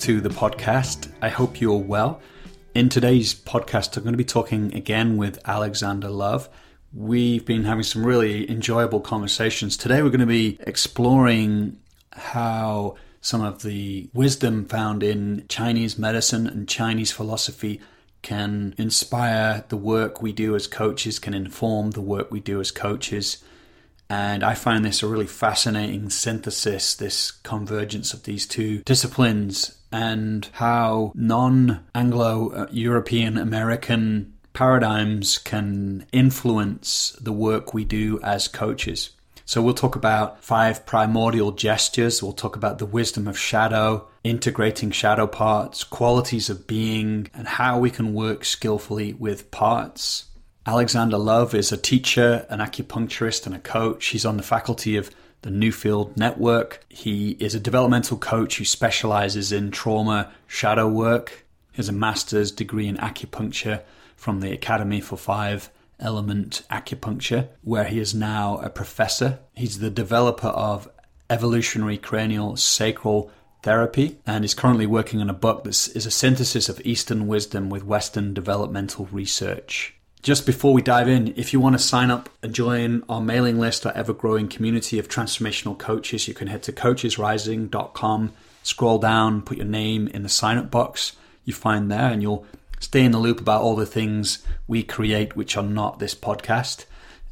to the podcast. I hope you're well. In today's podcast, I'm going to be talking again with Alexander Love. We've been having some really enjoyable conversations. Today, we're going to be exploring how some of the wisdom found in Chinese medicine and Chinese philosophy can inspire the work we do as coaches, can inform the work we do as coaches. And I find this a really fascinating synthesis, this convergence of these two disciplines, and how non Anglo uh, European American paradigms can influence the work we do as coaches. So we'll talk about five primordial gestures. We'll talk about the wisdom of shadow, integrating shadow parts, qualities of being, and how we can work skillfully with parts. Alexander Love is a teacher, an acupuncturist, and a coach. He's on the faculty of the Newfield Network. He is a developmental coach who specializes in trauma shadow work. He has a master's degree in acupuncture from the Academy for Five Element Acupuncture, where he is now a professor. He's the developer of evolutionary cranial sacral therapy and is currently working on a book that is a synthesis of Eastern wisdom with Western developmental research. Just before we dive in, if you want to sign up and join our mailing list, our ever growing community of transformational coaches, you can head to coachesrising.com, scroll down, put your name in the sign up box you find there, and you'll stay in the loop about all the things we create which are not this podcast.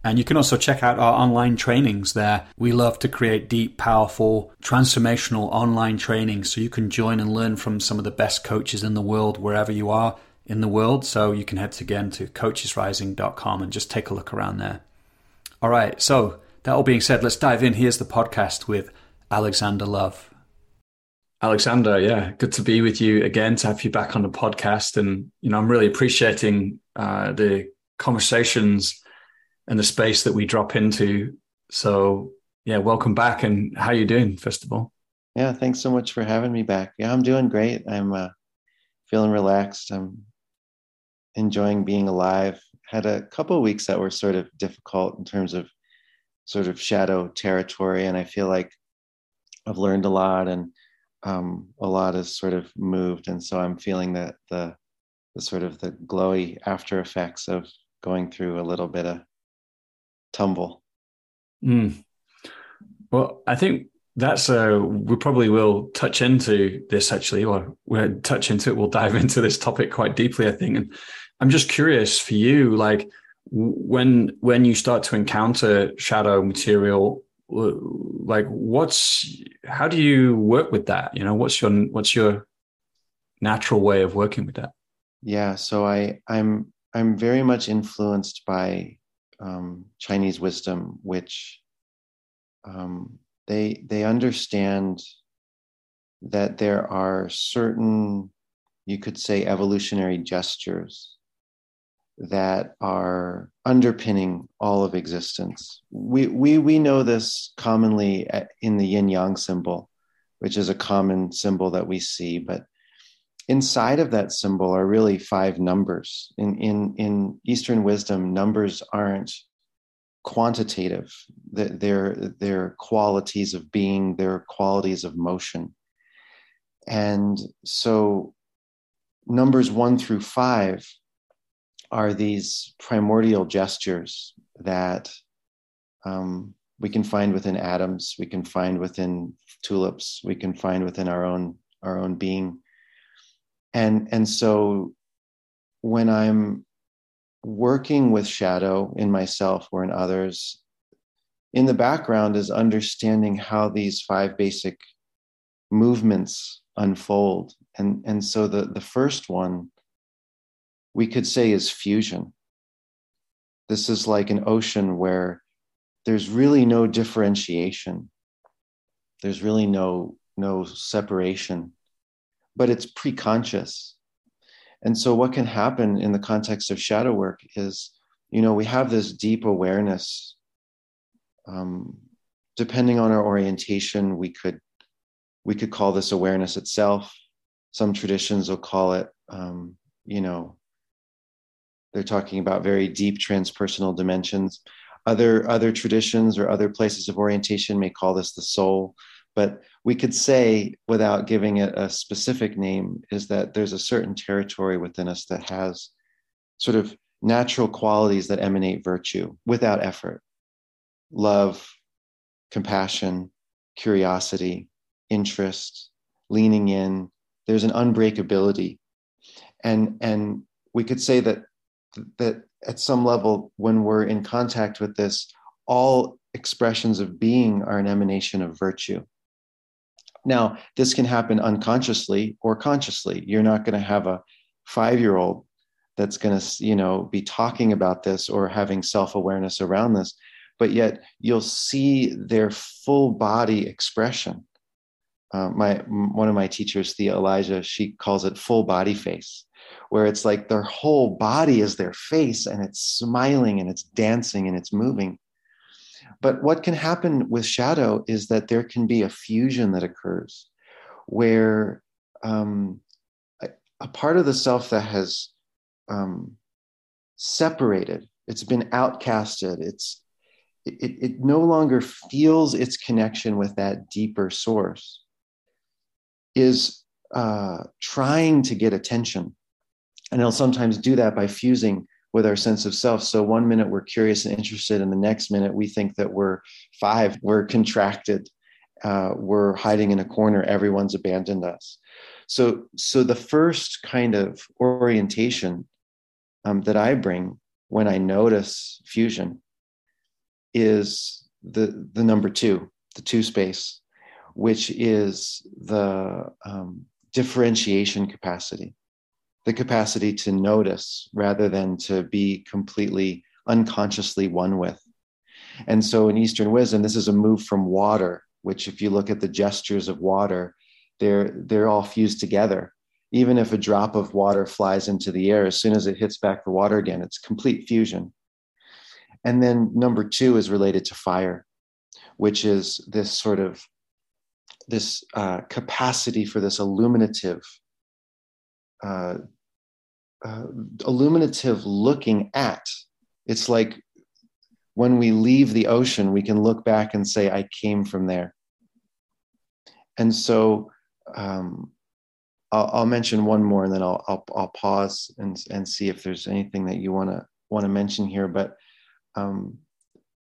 And you can also check out our online trainings there. We love to create deep, powerful, transformational online trainings so you can join and learn from some of the best coaches in the world wherever you are in the world. So you can head again to coachesrising.com and just take a look around there. All right. So that all being said, let's dive in. Here's the podcast with Alexander Love. Alexander, yeah, good to be with you again, to have you back on the podcast. And, you know, I'm really appreciating uh, the conversations and the space that we drop into. So, yeah, welcome back. And how are you doing, first of all? Yeah, thanks so much for having me back. Yeah, I'm doing great. I'm uh, feeling relaxed. I'm enjoying being alive. Had a couple weeks that were sort of difficult in terms of sort of shadow territory, and I feel like I've learned a lot, and um, a lot has sort of moved, and so I'm feeling that the the sort of the glowy after effects of going through a little bit of tumble. Mm. Well, I think that's uh we probably will touch into this actually or we'll touch into it we'll dive into this topic quite deeply i think and I'm just curious for you, like when when you start to encounter shadow material, like what's how do you work with that? You know, what's your what's your natural way of working with that? Yeah, so I I'm I'm very much influenced by um, Chinese wisdom, which um, they they understand that there are certain you could say evolutionary gestures that are underpinning all of existence. We, we, we know this commonly in the yin yang symbol, which is a common symbol that we see, but inside of that symbol are really five numbers. In, in, in Eastern wisdom, numbers aren't quantitative, they're, they're qualities of being, they're qualities of motion. And so numbers one through five are these primordial gestures that um, we can find within atoms, we can find within tulips, we can find within our own our own being, and and so when I'm working with shadow in myself or in others, in the background is understanding how these five basic movements unfold, and and so the the first one we could say is fusion. This is like an ocean where there's really no differentiation. There's really no, no separation, but it's pre-conscious. And so what can happen in the context of shadow work is, you know, we have this deep awareness. Um, depending on our orientation, we could we could call this awareness itself. Some traditions will call it, um, you know, they're talking about very deep transpersonal dimensions. Other, other traditions or other places of orientation may call this the soul. but we could say without giving it a specific name is that there's a certain territory within us that has sort of natural qualities that emanate virtue without effort love compassion curiosity interest leaning in there's an unbreakability and and we could say that that at some level when we're in contact with this all expressions of being are an emanation of virtue. Now this can happen unconsciously or consciously. You're not going to have a 5 year old that's going to you know be talking about this or having self-awareness around this but yet you'll see their full body expression uh, my one of my teachers thea elijah she calls it full body face where it's like their whole body is their face and it's smiling and it's dancing and it's moving. But what can happen with shadow is that there can be a fusion that occurs where um, a, a part of the self that has um, separated, it's been outcasted, it's it, it no longer feels its connection with that deeper source, is uh, trying to get attention. And it'll sometimes do that by fusing with our sense of self. So one minute we're curious and interested, and the next minute we think that we're five, we're contracted, uh, we're hiding in a corner, everyone's abandoned us. So, so the first kind of orientation um, that I bring when I notice fusion is the the number two, the two space, which is the um, differentiation capacity, the capacity to notice rather than to be completely unconsciously one with. And so in Eastern wisdom, this is a move from water, which if you look at the gestures of water, they're they're all fused together even if a drop of water flies into the air, as soon as it hits back the water again, it's complete fusion. And then number two is related to fire, which is this sort of this uh, capacity for this illuminative, uh, uh, illuminative looking at. It's like when we leave the ocean, we can look back and say, "I came from there." And so, um, I'll, I'll mention one more, and then I'll I'll, I'll pause and and see if there's anything that you want to want to mention here. But um,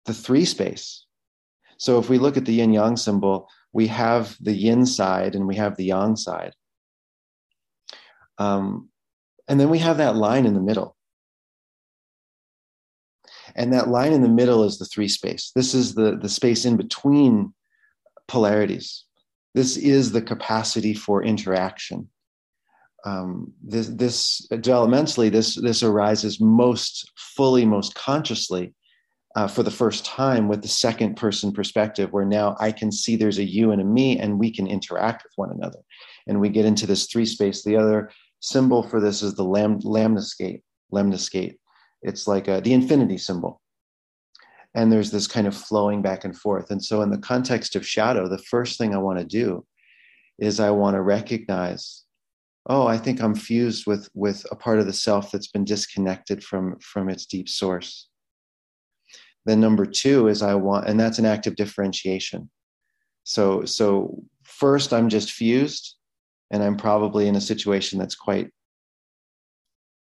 the three space. So if we look at the yin yang symbol, we have the yin side and we have the yang side. Um, and then we have that line in the middle. And that line in the middle is the three space. This is the, the space in between polarities. This is the capacity for interaction. Um, this, this developmentally, this, this arises most fully, most consciously uh, for the first time with the second person perspective, where now I can see there's a you and a me, and we can interact with one another. And we get into this three space. The other symbol for this is the lam- lemniscate. Lemniscate. It's like a, the infinity symbol and there's this kind of flowing back and forth. And so, in the context of shadow, the first thing I want to do is I want to recognize, oh, I think I'm fused with with a part of the self that's been disconnected from from its deep source. Then number two is I want, and that's an act of differentiation. So so first I'm just fused, and I'm probably in a situation that's quite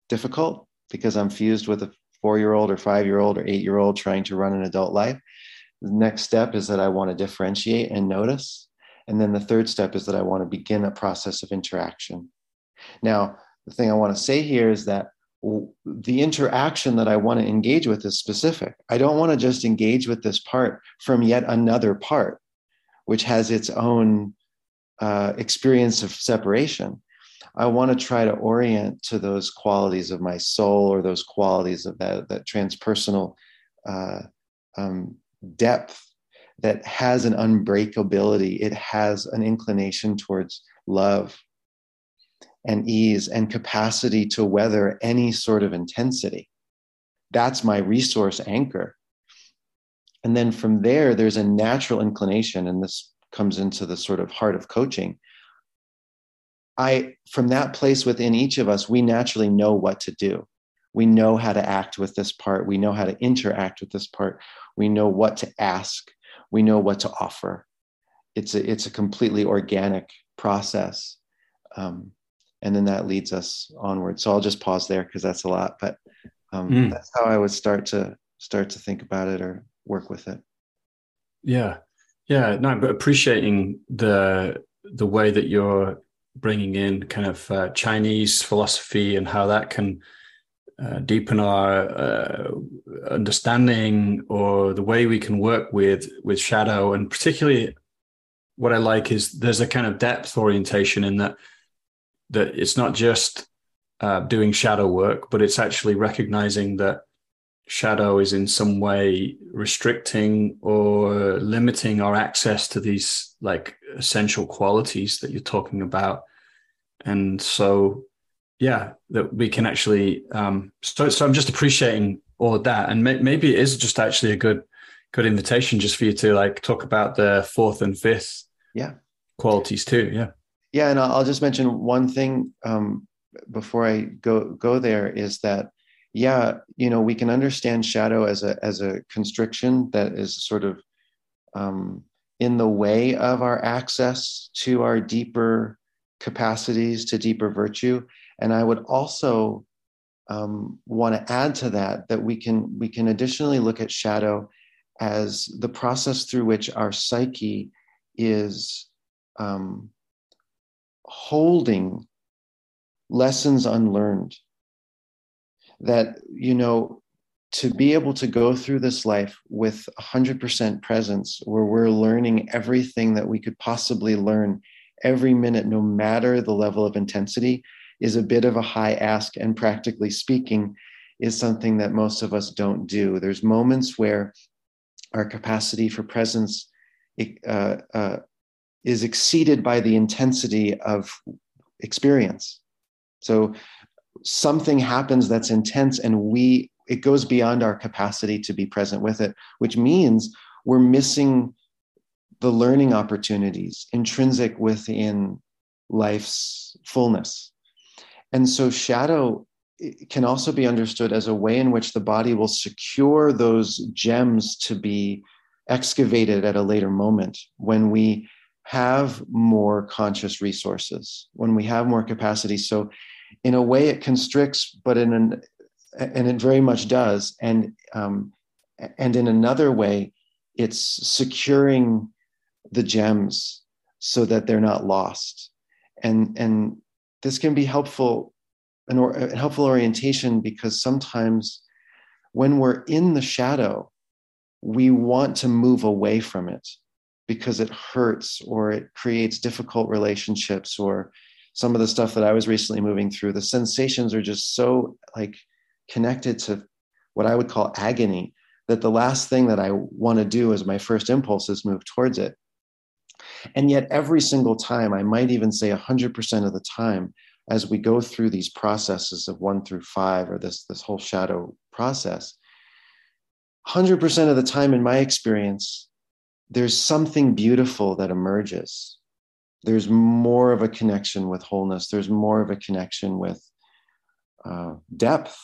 difficult because I'm fused with a four year old or five year old or eight year old trying to run an adult life. The next step is that I want to differentiate and notice. And then the third step is that I want to begin a process of interaction. Now, the thing I want to say here is that the interaction that I want to engage with is specific. I don't want to just engage with this part from yet another part, which has its own uh, experience of separation. I want to try to orient to those qualities of my soul or those qualities of that, that transpersonal uh, um, depth that has an unbreakability. It has an inclination towards love and ease and capacity to weather any sort of intensity. That's my resource anchor. And then from there, there's a natural inclination, and this comes into the sort of heart of coaching I, from that place within each of us, we naturally know what to do. We know how to act with this part. We know how to interact with this part. We know what to ask. We know what to offer. it's a it's a completely organic process um, and then that leads us onward. So i'll just pause there because that's a lot but um, mm. that's how i would start to start to think about it or work with it. Yeah. Yeah no but appreciating the the way that you're bringing in kind of uh, chinese philosophy and how that can uh, deepen our uh, understanding or the way we can work with with shadow. And particularly what i like is there's a kind of depth orientation in that that it's not just uh, doing shadow work but it's actually recognizing that shadow is in some way restricting or limiting our access to these like essential qualities that you're talking about. And so yeah that we can actually um so so i'm just appreciating all of that. And may, maybe it is just actually a good good invitation just for you to like talk about the fourth and fifth yeah. qualities too. Yeah yeah and i'll just mention one thing um before i go go there is that yeah you know we can understand shadow as a as a constriction that is sort of um in the way of our access to our deeper capacities to deeper virtue. And I would also um, want to add to that that we can we can additionally look at shadow as the process through which our psyche is um, holding lessons unlearned. That you know to be able to go through this life with 100% presence where we're learning everything that we could possibly learn every minute no matter the level of intensity is a bit of a high ask and practically speaking is something that most of us don't do there's moments where our capacity for presence uh, uh, is exceeded by the intensity of experience. So something happens that's intense and we it goes beyond our capacity to be present with it which means we're missing the learning opportunities intrinsic within life's fullness. And so shadow can also be understood as a way in which the body will secure those gems to be excavated at a later moment when we have more conscious resources, when we have more capacity. So, in a way, it constricts, but in an and it very much does, and um, and in another way, it's securing the gems so that they're not lost. And and this can be helpful an or, a helpful orientation because sometimes when we're in the shadow we want to move away from it because it hurts or it creates difficult relationships or some of the stuff that I was recently moving through the sensations are just so like connected to what I would call agony that the last thing that I want to do is my first impulse is move towards it. And yet, every single time, I might even say 100% of the time, as we go through these processes of one through five, or this, this whole shadow process, 100% of the time, in my experience, there's something beautiful that emerges. There's more of a connection with wholeness, there's more of a connection with uh, depth.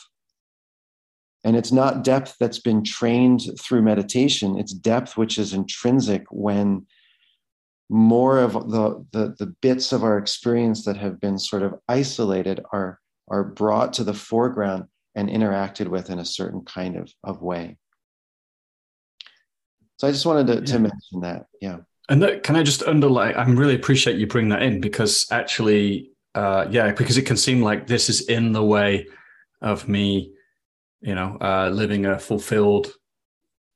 And it's not depth that's been trained through meditation, it's depth which is intrinsic when more of the, the, the bits of our experience that have been sort of isolated are, are brought to the foreground and interacted with in a certain kind of, of way. So I just wanted to, yeah. to mention that. Yeah. And that, can I just underline? I really appreciate you bring that in because actually, uh, yeah, because it can seem like this is in the way of me, you know, uh, living a fulfilled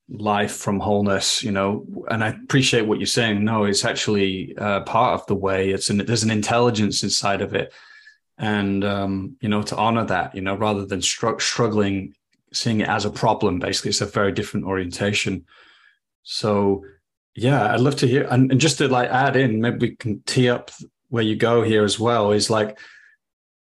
life from wholeness you know and i appreciate what you're saying no it's actually uh, part of the way it's an there's an intelligence inside of it and um, you know to honor that you know rather than str- struggling seeing it as a problem basically it's a very different orientation so yeah i'd love to hear and, and just to like add in maybe we can tee up where you go here as well is like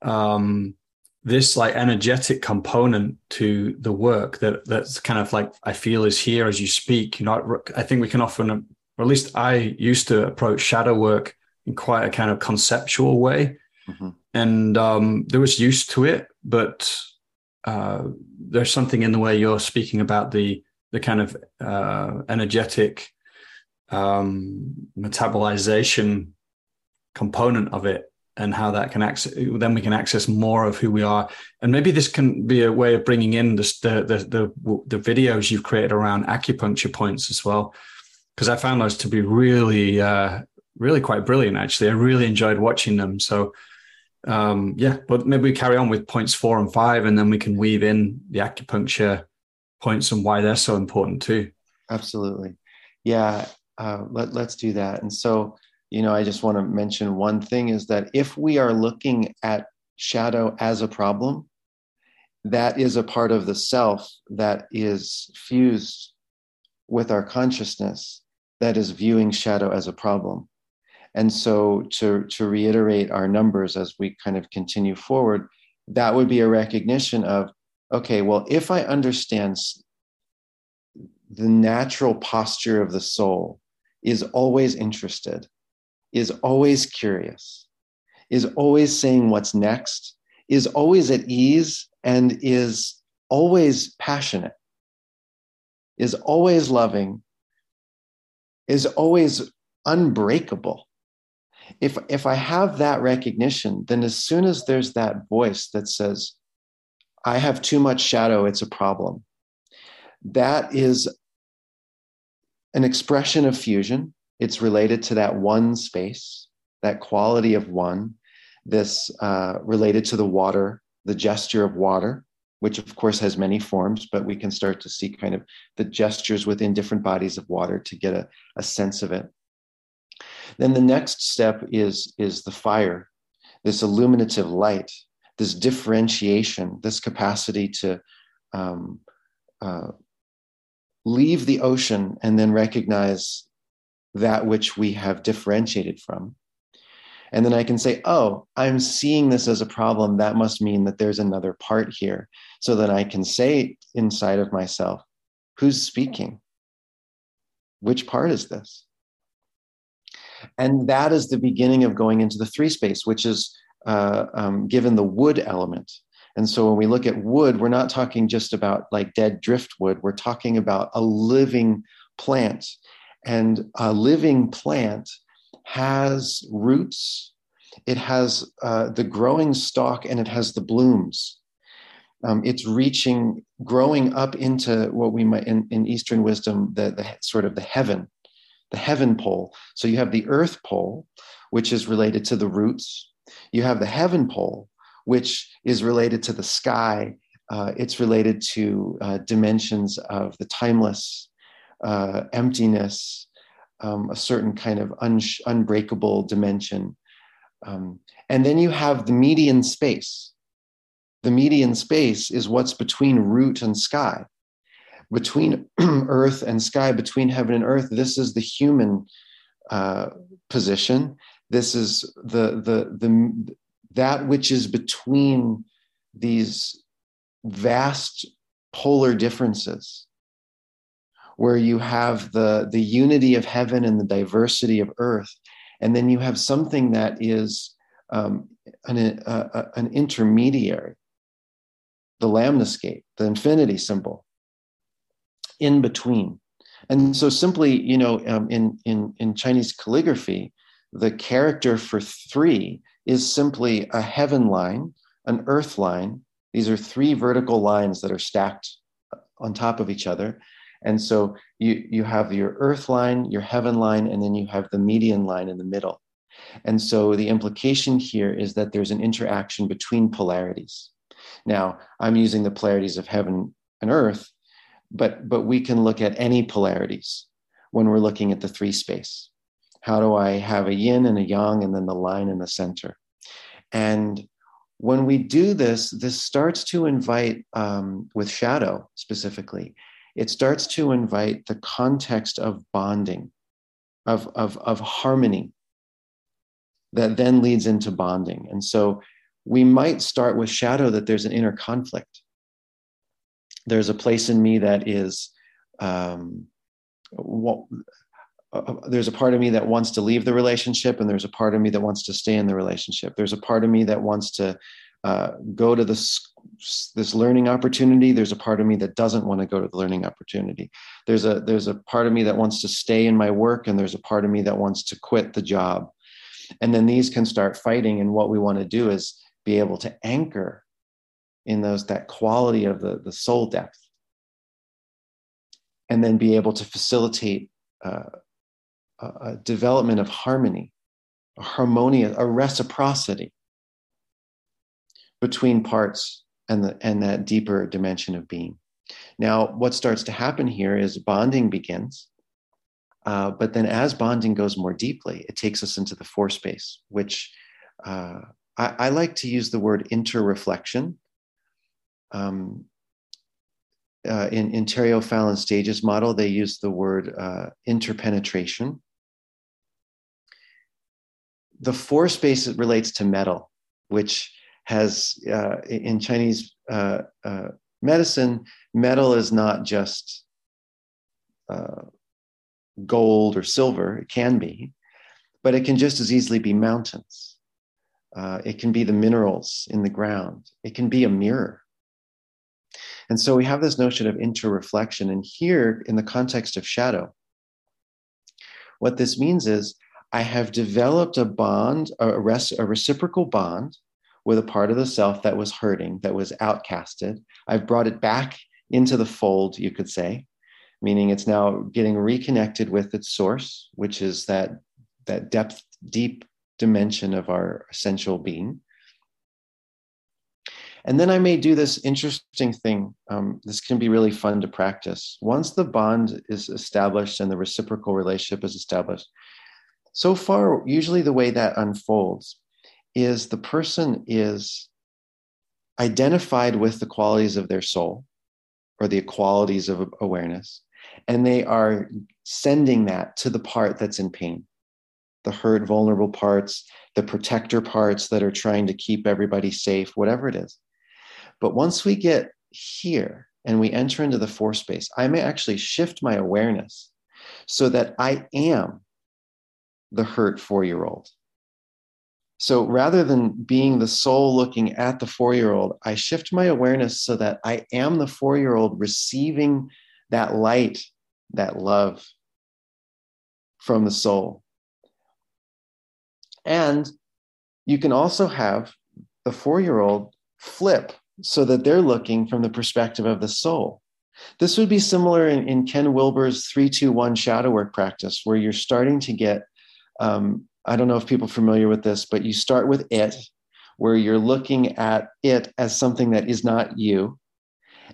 um this like energetic component to the work that that's kind of like I feel is here as you speak. You know, I think we can often, or at least I used to approach shadow work in quite a kind of conceptual way, mm-hmm. and um, there was used to it, but uh, there's something in the way you're speaking about the the kind of uh, energetic um, metabolization component of it and how that can access then we can access more of who we are. And maybe this can be a way of bringing in the the the, the videos you've created around acupuncture points as well. Because i found those to be really uh, really quite brilliant actually. I really enjoyed watching them. So um, yeah but maybe we carry on with points four and five and then we can weave in the acupuncture points and why they're so important too absolutely yeah uh, let, let's do that. And so, you know, I just want to mention one thing is that if we are looking at shadow as a problem, that is a part of the self that is fused with our consciousness that is viewing shadow as a problem. And so, to, to reiterate our numbers as we kind of continue forward, that would be a recognition of okay, well, if I understand the natural posture of the soul is always interested, is always curious, is always saying what's next, is always at ease, and is always passionate, is always loving, is always unbreakable. If, if I have that recognition, then as soon as there's that voice that says, I have too much shadow, it's a problem, that is an expression of fusion. It's related to that one space, that quality of one, this uh, related to the water, the gesture of water, which of course has many forms, but we can start to see kind of the gestures within different bodies of water to get a, a sense of it. Then the next step is, is the fire, this illuminative light, this differentiation, this capacity to um, uh, leave the ocean and then recognize that which we have differentiated from. And then I can say, oh, I'm seeing this as a problem. That must mean that there's another part here. So then I can say inside of myself, who's speaking? Which part is this? And that is the beginning of going into the three space, which is uh, um, given the wood element. And so when we look at wood, we're not talking just about like dead driftwood, we're talking about a living plant. And a living plant has roots, it has uh, the growing stalk, and it has the blooms. Um, it's reaching, growing up into what we might in, in Eastern wisdom, the, the sort of the heaven, the heaven pole. So you have the earth pole, which is related to the roots. You have the heaven pole, which is related to the sky. Uh, it's related to uh, dimensions of the timeless, uh, emptiness, um, a certain kind of un- unbreakable dimension. Um, and then you have the median space. The median space is what's between root and sky. Between earth and sky, between heaven and earth, this is the human uh, position. This is the, the, the, that which is between these vast polar differences where you have the the unity of heaven and the diversity of earth and then you have something that is um, an, an intermediary the lemniscate the infinity symbol in between. And so simply you know um, in in in chinese calligraphy the character for three is simply a heaven line, an earth line. These are three vertical lines that are stacked on top of each other. And so you, you have your earth line, your heaven line, and then you have the median line in the middle. And so the implication here is that there's an interaction between polarities. Now, I'm using the polarities of heaven and earth, but, but we can look at any polarities when we're looking at the three space. How do I have a yin and a yang and then the line in the center? And when we do this, this starts to invite, um, with shadow specifically, it starts to invite the context of bonding, of, of, of harmony that then leads into bonding. And so we might start with shadow that there's an inner conflict. There's a place in me that is um, uh, there's a part of me that wants to leave the relationship and there's a part of me that wants to stay in the relationship. There's a part of me that wants to uh, go to this this learning opportunity. There's a part of me that doesn't want to go to the learning opportunity. There's a there's a part of me that wants to stay in my work and there's a part of me that wants to quit the job. And then these can start fighting and what we want to do is be able to anchor in those that quality of the, the soul depth. And then be able to facilitate uh, a, development of harmony a harmonious a reciprocity between parts and the and that deeper dimension of being now what starts to happen here is bonding begins uh, but then as bonding goes more deeply it takes us into the four space which uh, I, I, like to use the word interreflection um, uh, in, in Terry O'Fallon stages model, they use the word uh, interpenetration. The four space relates to metal, which has uh, in Chinese uh, uh, medicine, metal is not just uh, gold or silver. It can be, but it can just as easily be mountains. Uh, it can be the minerals in the ground. It can be a mirror. And so we have this notion of interreflection. And here, in the context of shadow, what this means is I have developed a bond, a, res- a reciprocal bond with a part of the self that was hurting, that was outcasted. I've brought it back into the fold, you could say, meaning it's now getting reconnected with its source, which is that, that depth, deep dimension of our essential being. And then I may do this interesting thing. Um, this can be really fun to practice. Once the bond is established and the reciprocal relationship is established, so far, usually the way that unfolds is the person is identified with the qualities of their soul or the qualities of awareness, and they are sending that to the part that's in pain the hurt, vulnerable parts, the protector parts that are trying to keep everybody safe, whatever it is. But once we get here and we enter into the four space, I may actually shift my awareness so that I am the hurt four year old. So rather than being the soul looking at the four year old, I shift my awareness so that I am the four year old receiving that light, that love from the soul. And you can also have the four year old flip so that they're looking from the perspective of the soul. This would be similar in, in Ken Wilber's 321 shadow work practice, where you're starting to get um, I don't know if people are familiar with this, but you start with it, where you're looking at it as something that is not you.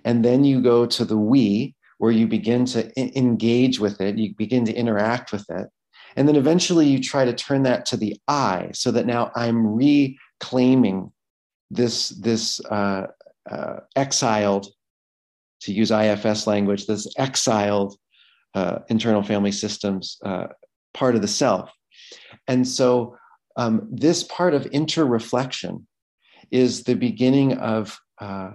And then you go to the we, where you begin to engage with it, you begin to interact with it. And then eventually you try to turn that to the I, so that now I'm reclaiming this, this uh, uh, exiled, to use IFS language, this exiled uh, internal family systems uh, part of the self. And so um, this part of interreflection is the beginning of uh,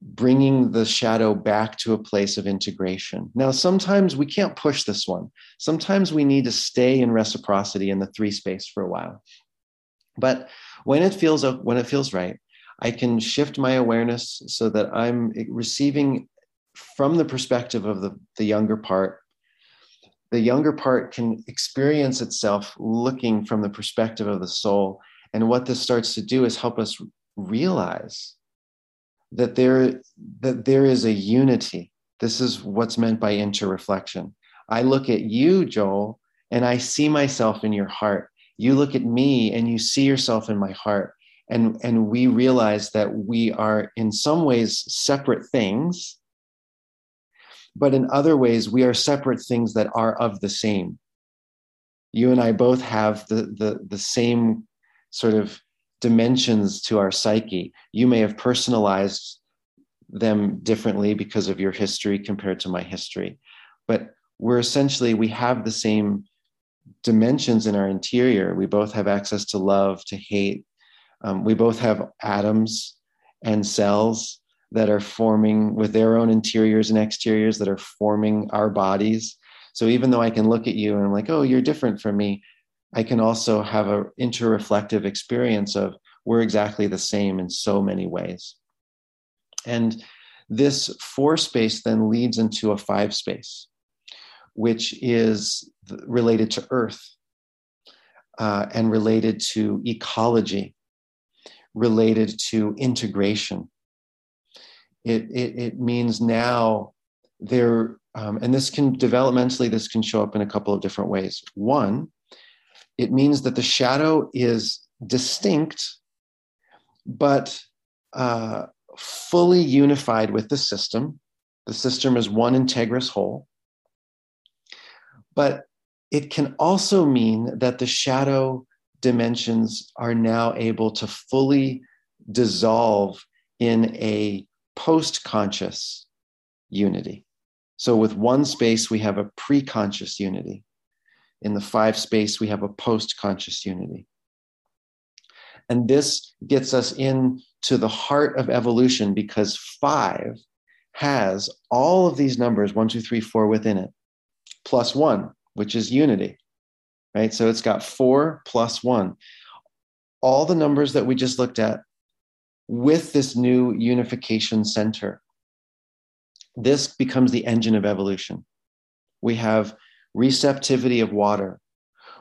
bringing the shadow back to a place of integration. Now, sometimes we can't push this one. Sometimes we need to stay in reciprocity in the three space for a while. But when it feels when it feels right, I can shift my awareness so that I'm receiving from the perspective of the, the younger part the younger part can experience itself looking from the perspective of the soul. And what this starts to do is help us realize that there, that there is a unity. This is what's meant by interreflection. I look at you, Joel, and I see myself in your heart. You look at me and you see yourself in my heart. And, and we realize that we are in some ways separate things, but in other ways, we are separate things that are of the same. You and I both have the, the, the same sort of dimensions to our psyche. You may have personalized them differently because of your history compared to my history, but we're essentially, we have the same dimensions in our interior. We both have access to love, to hate. Um, we both have atoms and cells that are forming with their own interiors and exteriors that are forming our bodies. So even though I can look at you and I'm like, oh, you're different from me, I can also have an interreflective experience of, we're exactly the same in so many ways. And this four space then leads into a five space, which is related to earth uh, and related to ecology, related to integration. It, it, it means now there, um, and this can developmentally, this can show up in a couple of different ways. One, it means that the shadow is distinct, but uh, fully unified with the system. The system is one integrous whole. But it can also mean that the shadow dimensions are now able to fully dissolve in a post conscious unity. So, with one space, we have a pre conscious unity. In the five space, we have a post conscious unity. And this gets us into the heart of evolution because five has all of these numbers one, two, three, four within it, plus one, which is unity, right? So it's got four plus one. All the numbers that we just looked at with this new unification center. This becomes the engine of evolution. We have receptivity of water.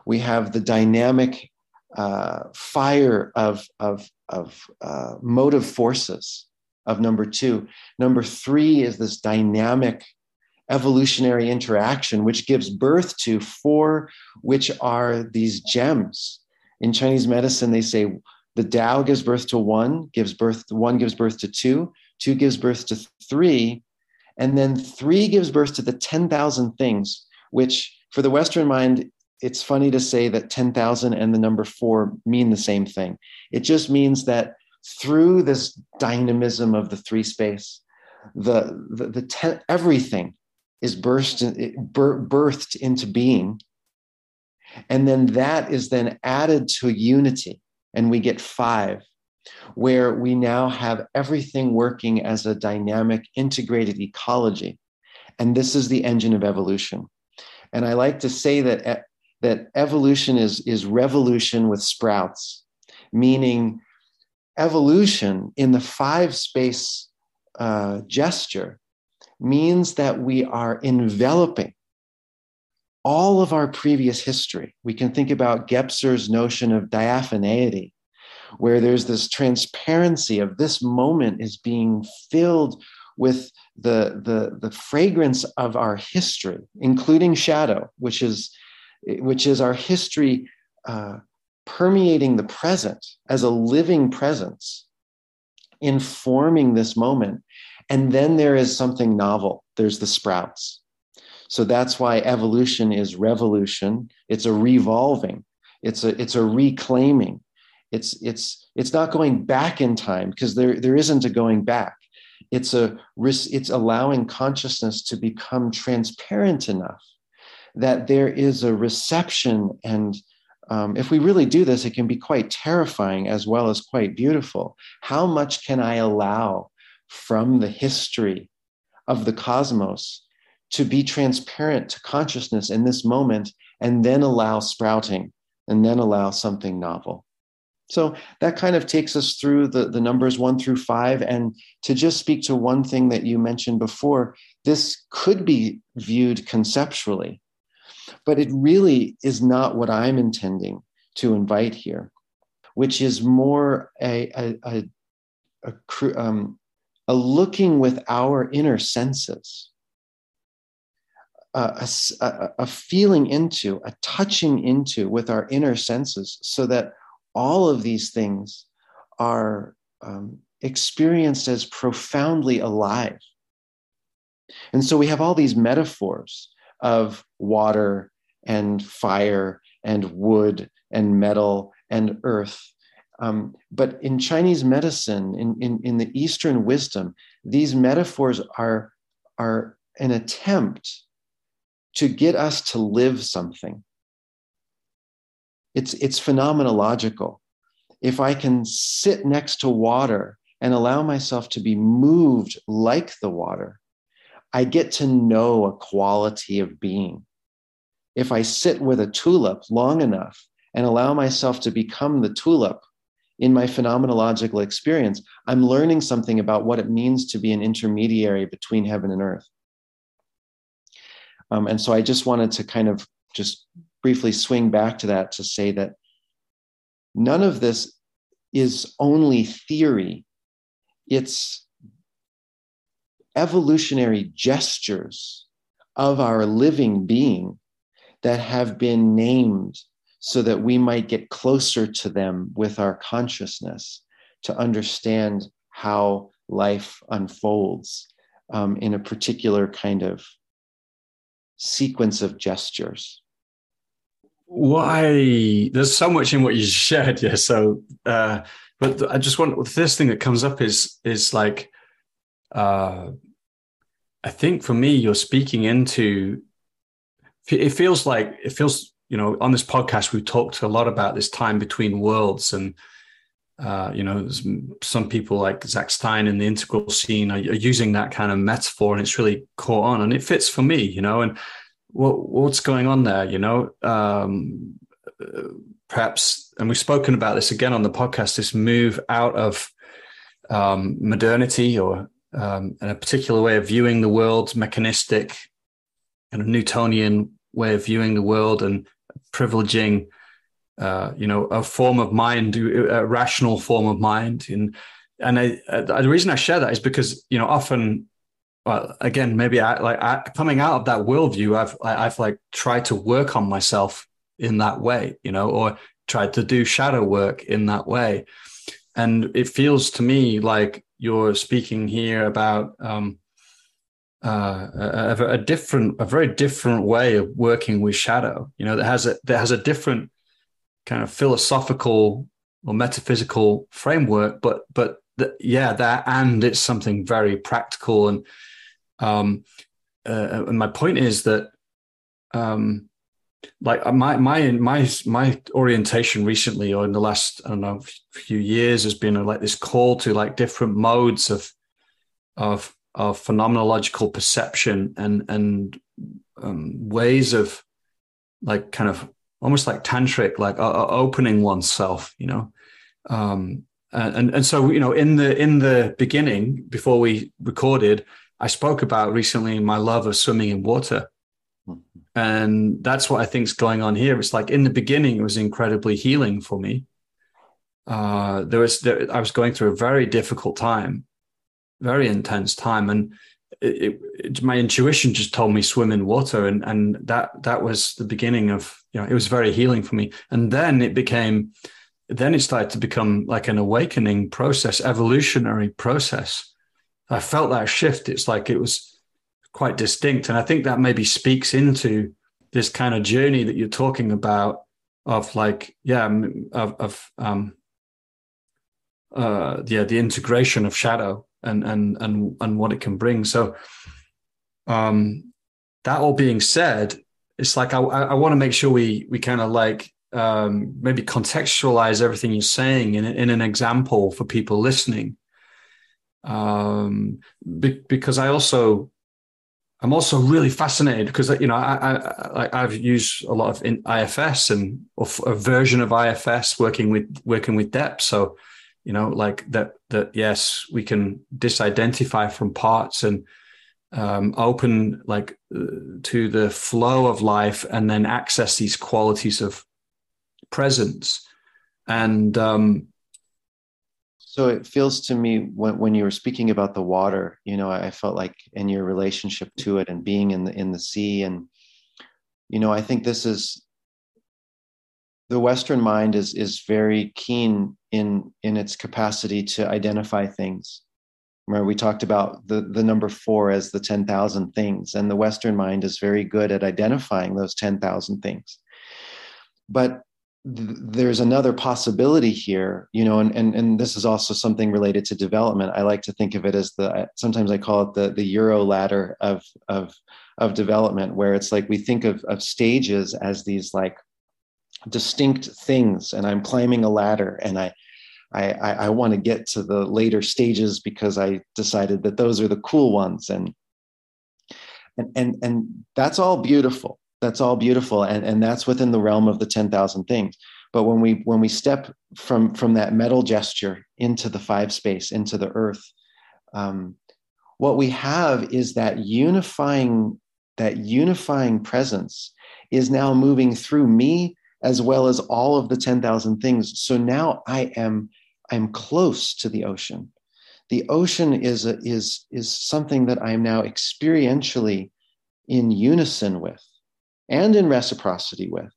We have the dynamic uh, fire of, of, of uh, motive forces of number two. Number three is this dynamic evolutionary interaction, which gives birth to four, which are these gems. In Chinese medicine, they say the Tao gives birth to one, gives birth, one gives birth to two, two gives birth to three, and then three gives birth to the 10,000 things, which for the Western mind it's funny to say that 10,000 and the number four mean the same thing. It just means that through this dynamism of the three space, the, the, the ten, everything is burst, birthed into being. And then that is then added to unity, and we get five, where we now have everything working as a dynamic, integrated ecology. And this is the engine of evolution. And I like to say that that evolution is, is revolution with sprouts, meaning evolution in the five space uh, gesture means that we are enveloping all of our previous history. We can think about Gebser's notion of diaphaneity, where there's this transparency of this moment is being filled with the, the, the fragrance of our history, including shadow, which is which is our history uh, permeating the present as a living presence, informing this moment. And then there is something novel. There's the sprouts. So that's why evolution is revolution. It's a revolving. It's a it's a reclaiming. It's it's it's not going back in time because there there isn't a going back. It's a it's allowing consciousness to become transparent enough that there is a reception and um, if we really do this, it can be quite terrifying as well as quite beautiful. How much can I allow from the history of the cosmos to be transparent to consciousness in this moment and then allow sprouting and then allow something novel? So that kind of takes us through the, the numbers one through five. And to just speak to one thing that you mentioned before, this could be viewed conceptually but it really is not what I'm intending to invite here, which is more a, a, a, a, um, a looking with our inner senses, a, a, feeling into, a touching into with our inner senses, so that all of these things are um, experienced as profoundly alive. And so we have all these metaphors of water and fire and wood and metal and earth. Um, but in Chinese medicine, in, in, in the Eastern wisdom, these metaphors are, are an attempt to get us to live something. It's, it's phenomenological. If I can sit next to water and allow myself to be moved like the water, I get to know a quality of being. If I sit with a tulip long enough and allow myself to become the tulip in my phenomenological experience, I'm learning something about what it means to be an intermediary between heaven and earth. Um, and so I just wanted to kind of just briefly swing back to that to say that none of this is only theory, it's evolutionary gestures of our living being that have been named so that we might get closer to them with our consciousness to understand how life unfolds um, in a particular kind of sequence of gestures. Why? There's so much in what you shared yeah so uh but i just want the first thing that comes up is is like uh i think for me you're speaking into it feels like it feels you know on this podcast we've talked a lot about this time between worlds and uh, you know, some people like Zak Stein in the integral scene are, are, using that kind of metaphor, and it's really caught on, and it fits for me, you know. And what what's going on there? You know, um, perhaps, and we've spoken about this again on the podcast. This move out of um, modernity or um, a particular way of viewing the world, mechanistic, kind of Newtonian way of viewing the world, and privileging, uh, you know, a form of mind, a rational form of mind. And and I, I, the reason I share that is because you know often well, again, maybe I like I, coming out of that worldview, I've I, I've like tried to work on myself in that way, you know, or tried to do shadow work in that way, and it feels to me like you're speaking here about um, uh, a, a, different, a very different way of working with shadow. You know, that has a that has a different kind of philosophical or metaphysical framework, but but yeah, that and it's something very practical. And um, uh, and my point is that, um, like uh, my my my my orientation recently, or in the last I don't know few years, has been like this call to like different modes of of of phenomenological perception and and um, ways of like kind of almost like tantric, like uh, uh opening oneself, you know. Um, and and so you know, in the in the beginning, before we recorded, I spoke about recently my love of swimming in water. Mm-hmm. And that's what I think is going on here. It's like in the beginning, it was incredibly healing for me. Uh, there was, there, I was going through a very difficult time, very intense time. And it, it, my intuition just told me swim in water. And, and that, that was the beginning of, you know, it was very healing for me. And then it became, then it started to become like an awakening process, evolutionary process I felt that shift. It's like it was quite distinct. And I think that maybe speaks into this kind of journey that you're talking about of like, yeah, of, of um, uh, yeah, the integration of shadow and, and, and, and what it can bring. So, um, that all being said, it's like, I, I want to make sure we, we kind of like, um, maybe contextualize everything you're saying in, in an example for people listening um, be, because I also I'm also really fascinated because you know I, I have used a lot of IFS and a version of IFS working with working with depth. So you know like that that yes we can disidentify from parts and um, open like uh, to the flow of life and then access these qualities of presence. And um, so it feels to me when, when you were speaking about the water, you know, I felt like in your relationship to it and being in the in the sea, and you know, I think this is the Western mind is is very keen in in its capacity to identify things. Remember, we talked about the the number four as the ten thousand things, and the Western mind is very good at identifying those ten thousand things. But there's another possibility here you know and, and and this is also something related to development i like to think of it as the sometimes i call it the the euro ladder of of of development where it's like we think of of stages as these like distinct things and i'm climbing a ladder and i i i, I want to get to the later stages because i decided that those are the cool ones and and and, and that's all beautiful that's all beautiful and, and that's within the realm of the 10,000 things. But when we when we step from from that metal gesture into the five space, into the earth, um, what we have is that unifying that unifying presence is now moving through me as well as all of the 10,000 things. So now I am I'm close to the ocean. The ocean is a, is is something that I am now experientially in unison with and in reciprocity with.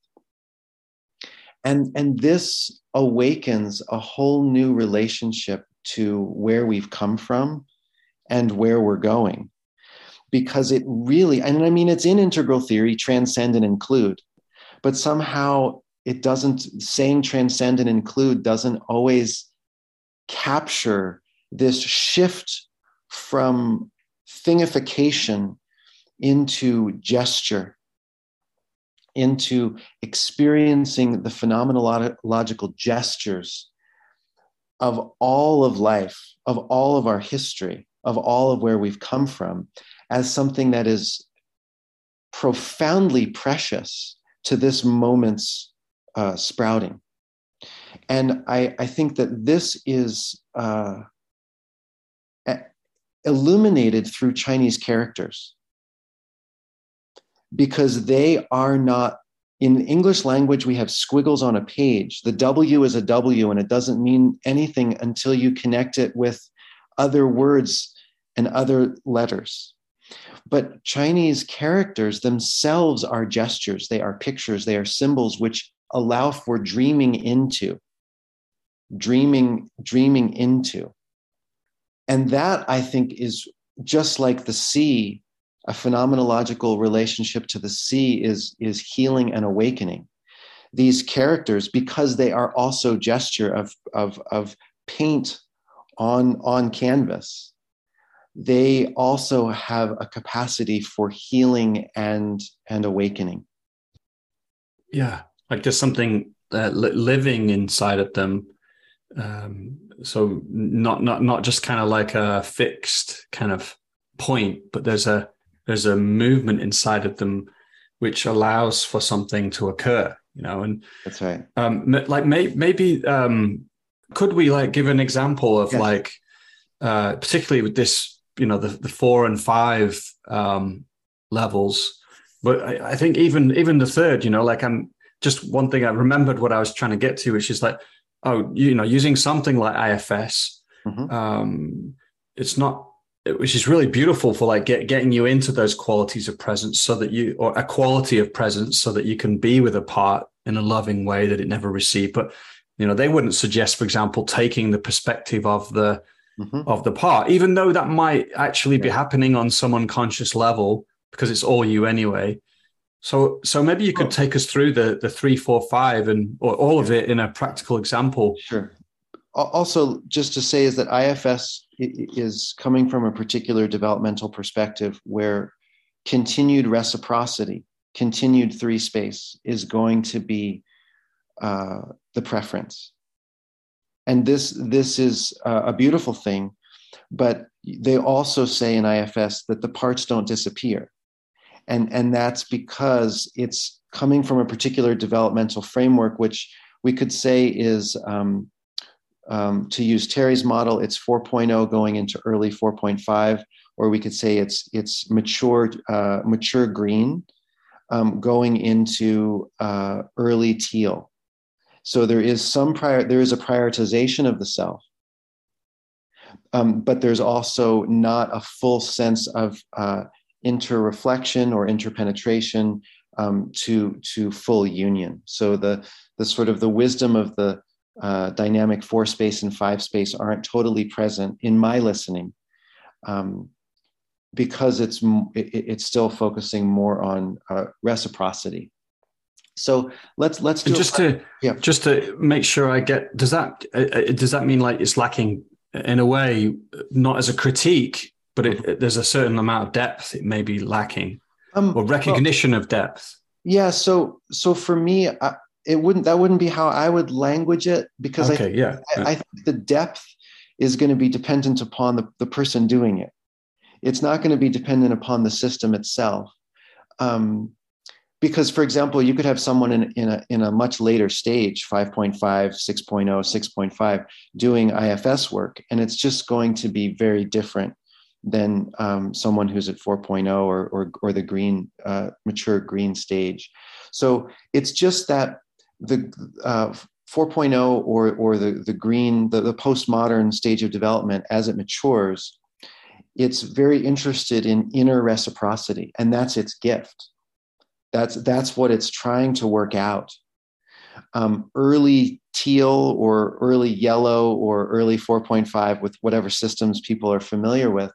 And, and this awakens a whole new relationship to where we've come from and where we're going. Because it really, and I mean, it's in integral theory, transcend and include, but somehow it doesn't, saying transcend and include doesn't always capture this shift from thingification into gesture, into experiencing the phenomenological gestures of all of life, of all of our history, of all of where we've come from, as something that is profoundly precious to this moment's uh, sprouting. And I, I, think that this is uh, illuminated through Chinese characters because they are not in English language, we have squiggles on a page. The W is a W and it doesn't mean anything until you connect it with other words and other letters. But Chinese characters themselves are gestures, they are pictures, they are symbols which allow for dreaming into, dreaming, dreaming into. And that I think is just like the sea a phenomenological relationship to the sea is, is healing and awakening. These characters, because they are also gesture of, of, of paint on, on canvas, they also have a capacity for healing and, and awakening. Yeah, like there's something uh, li- living inside of them. Um, so not not not just kind of like a fixed kind of point, but there's a there's a movement inside of them which allows for something to occur you know and that's right um like may, maybe um could we like give an example of yes. like uh particularly with this you know the, the four and five um levels but I, I think even even the third you know like i'm just one thing i remembered what i was trying to get to which is like oh you know using something like ifs mm-hmm. um it's not which is really beautiful for like get, getting you into those qualities of presence so that you or a quality of presence so that you can be with a part in a loving way that it never received but you know they wouldn't suggest for example taking the perspective of the mm-hmm. of the part even though that might actually yeah. be happening on some unconscious level because it's all you anyway so so maybe you could take us through the the three four five and or all of it in a practical example sure also just to say is that ifs is coming from a particular developmental perspective where continued reciprocity, continued three space is going to be uh, the preference. And this, this is a beautiful thing, but they also say in IFS that the parts don't disappear. And, and that's because it's coming from a particular developmental framework, which we could say is um, um, to use Terri's model, it's 4.0 going into early 4.5, or we could say it's it's mature uh, mature green um, going into uh, early teal. So there is some prior there is a prioritization of the self, um, but there's also not a full sense of uh, interreflection or interpenetration um, to to full union. So the the sort of the wisdom of the uh, dynamic four space and five space aren't totally present in my listening um, because it's it, it's still focusing more on uh, reciprocity so let's let's do just to yeah. just to make sure i get does that uh, uh, does that mean like it's lacking in a way not as a critique but it, there's a certain amount of depth it may be lacking um, or recognition well, of depth yeah so so for me I, it wouldn't that wouldn't be how I would language it because okay, I, yeah. I, I think the depth is going to be dependent upon the, the person doing it. It's not going to be dependent upon the system itself. Um, because for example you could have someone in, in, a, in a much later stage 5.5 6.0 6.5 doing ifs work and it's just going to be very different than um, someone who's at 4.0 or, or, or the green uh, mature green stage. So it's just that the uh, 4.0 or, or the, the green the, the postmodern stage of development as it matures it's very interested in inner reciprocity and that's its gift that's that's what it's trying to work out. Um, early teal or early yellow or early 4.5 with whatever systems people are familiar with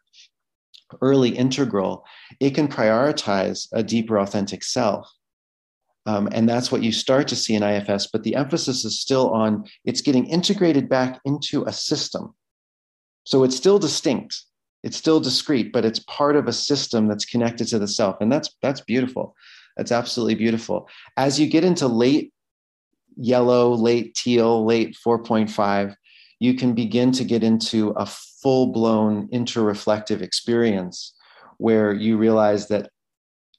early integral it can prioritize a deeper authentic self. Um, and that's what you start to see in ifs but the emphasis is still on it's getting integrated back into a system. So it's still distinct it's still discrete but it's part of a system that's connected to the self and that's that's beautiful that's absolutely beautiful. As you get into late yellow, late teal, late 4.5, you can begin to get into a full blown interreflective experience where you realize that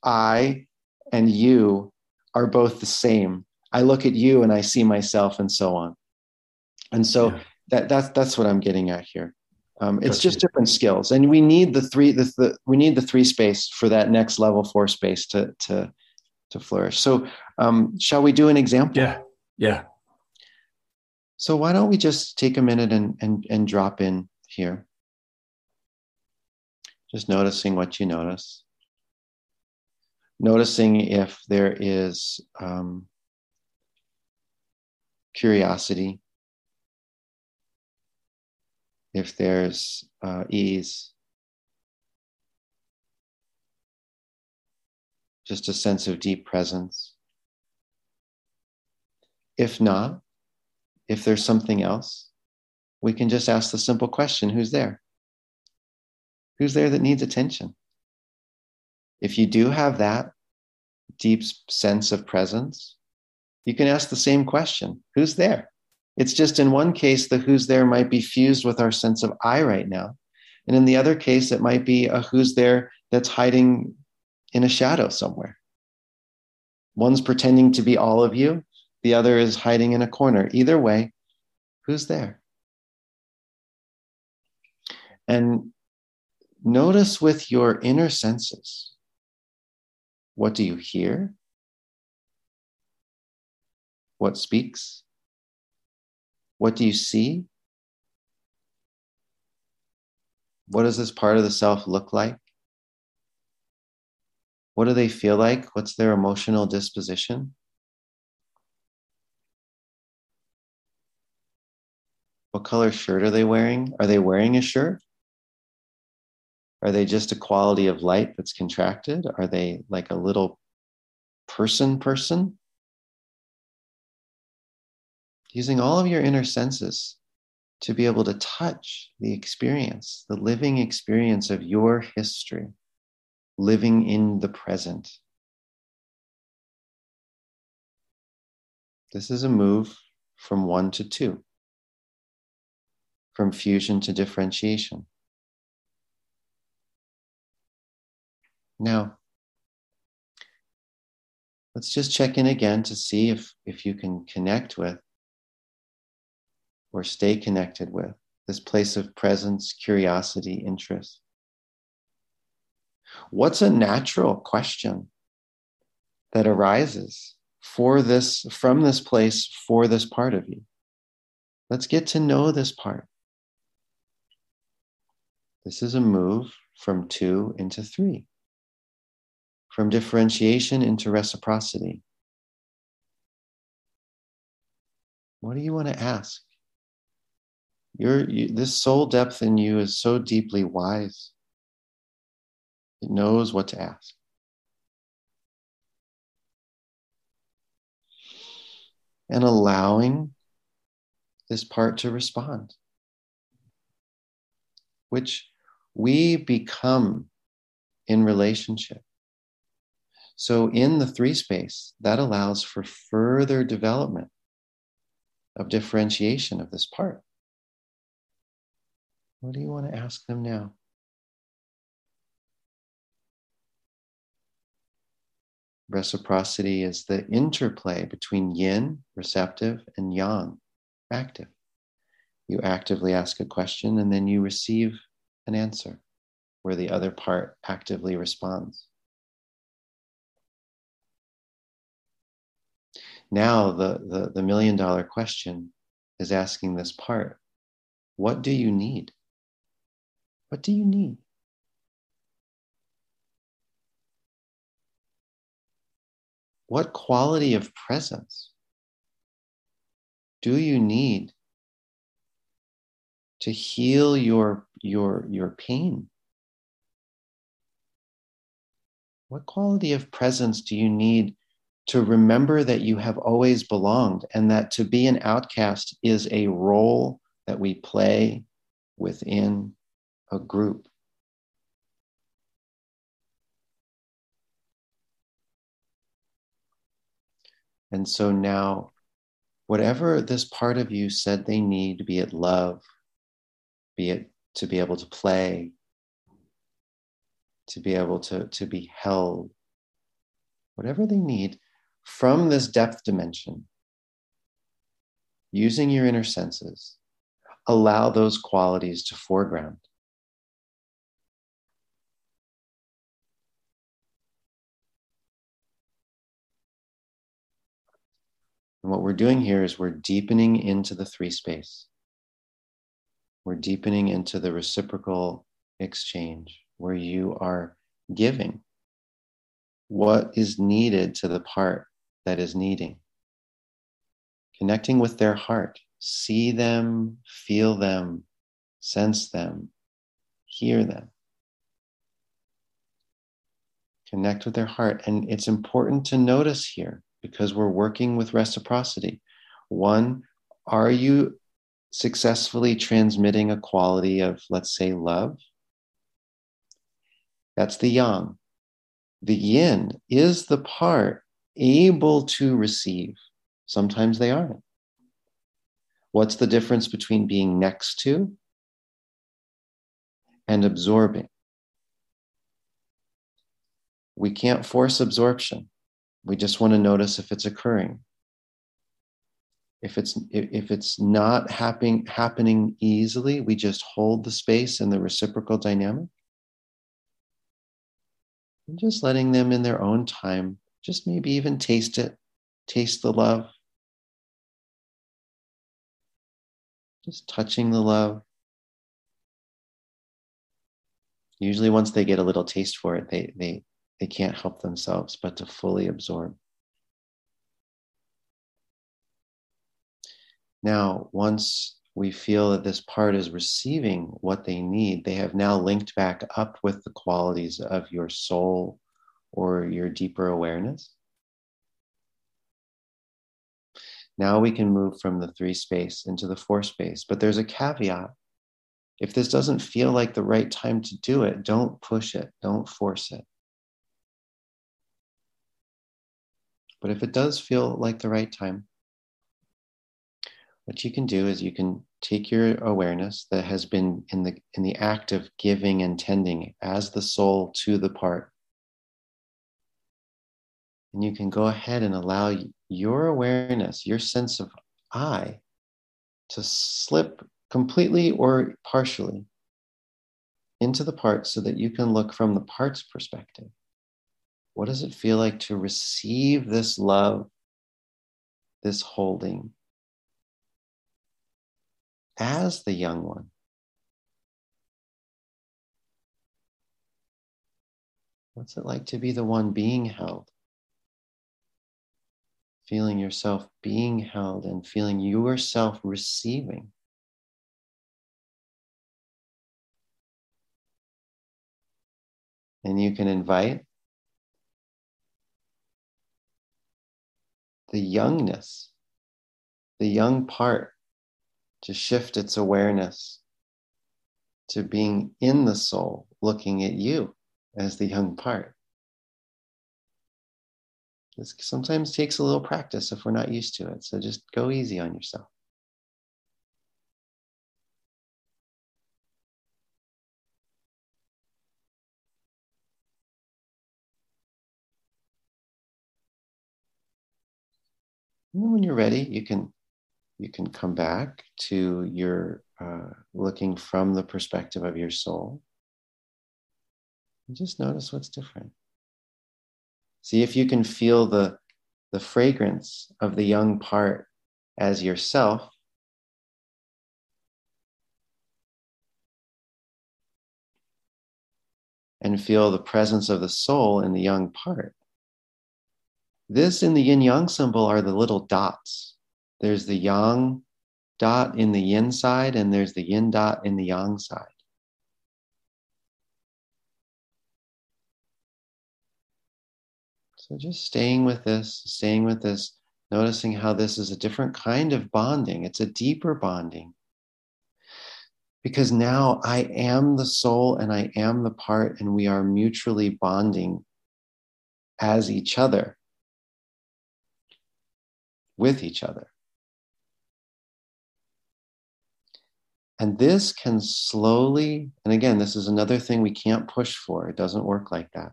I and you are both the same. I look at you and I see myself and so on. And so yeah. that, that's, that's what I'm getting at here. Um, it's just different skills, and we need the three. The, the, we need the three space for that next level four space to to to flourish. So, um, shall we do an example? Yeah, yeah. So, why don't we just take a minute and, and, and drop in here? Just noticing what you notice. Noticing if there is um, curiosity, if there's uh, ease, just a sense of deep presence. If not, if there's something else, we can just ask the simple question who's there? Who's there that needs attention? If you do have that deep sense of presence, you can ask the same question who's there? It's just in one case, the who's there might be fused with our sense of I right now. And in the other case, it might be a who's there that's hiding in a shadow somewhere. One's pretending to be all of you, the other is hiding in a corner. Either way, who's there? And notice with your inner senses what do you hear? What speaks? What do you see? What does this part of the self look like? What do they feel like? What's their emotional disposition? What color shirt are they wearing? Are they wearing a shirt? Are they just a quality of light that's contracted? Are they like a little person person? Using all of your inner senses to be able to touch the experience, the living experience of your history living in the present. This is a move from one to two, from fusion to differentiation. Now, let's just check in again to see if, if you can connect with or stay connected with this place of presence, curiosity, interest. What's a natural question that arises for this from this place for this part of you? Let's get to know this part. This is a move from two into three, from differentiation into reciprocity. What do you want to ask? Your, you, this soul depth in you is so deeply wise. It knows what to ask. And allowing this part to respond, which we become in relationship. So, in the three space, that allows for further development of differentiation of this part. What do you want to ask them now? Reciprocity is the interplay between yin, receptive, and yang, active. You actively ask a question and then you receive an answer where the other part actively responds. Now, the, the, the million dollar question is asking this part What do you need? What do you need? What quality of presence do you need to heal your, your, your pain? What quality of presence do you need to remember that you have always belonged and that to be an outcast is a role that we play within a group? And so now, whatever this part of you said they need, be it love, be it to be able to play, to be able to, to be held, whatever they need from this depth dimension, using your inner senses, allow those qualities to foreground. And what we're doing here is we're deepening into the three space. We're deepening into the reciprocal exchange where you are giving what is needed to the part that is needing. Connecting with their heart. See them, feel them, sense them, hear them. Connect with their heart. And it's important to notice here because we're working with reciprocity. One, are you successfully transmitting a quality of, let's say, love? That's the yang. The yin is the part able to receive. Sometimes they aren't. What's the difference between being next to and absorbing? We can't force absorption. We just want to notice if it's occurring. If it's if it's not happening happening easily, we just hold the space and the reciprocal dynamic. And just letting them in their own time, just maybe even taste it, taste the love. Just touching the love. Usually once they get a little taste for it, they they they can't help themselves but to fully absorb. Now, once we feel that this part is receiving what they need, they have now linked back up with the qualities of your soul or your deeper awareness. Now we can move from the three space into the four space, but there's a caveat. If this doesn't feel like the right time to do it, don't push it, don't force it. But if it does feel like the right time, what you can do is you can take your awareness that has been in the in the act of giving and tending as the soul to the part. And you can go ahead and allow your awareness your sense of i to slip completely or partially into the part so that you can look from the part's perspective what does it feel like to receive this love, this holding, as the young one? What's it like to be the one being held? Feeling yourself being held and feeling yourself receiving. And you can invite the youngness, the young part, to shift its awareness to being in the soul, looking at you as the young part. This sometimes takes a little practice if we're not used to it. So just go easy on yourself. And when you're ready, you can you can come back to your uh, looking from the perspective of your soul. And just notice what's different. See if you can feel the, the fragrance of the young part as yourself. And feel the presence of the soul in the young part. This in the yin yang symbol are the little dots. There's the yang dot in the yin side, and there's the yin dot in the yang side. So just staying with this, staying with this, noticing how this is a different kind of bonding. It's a deeper bonding. Because now I am the soul and I am the part, and we are mutually bonding as each other, with each other. And this can slowly, and again, this is another thing we can't push for. It doesn't work like that.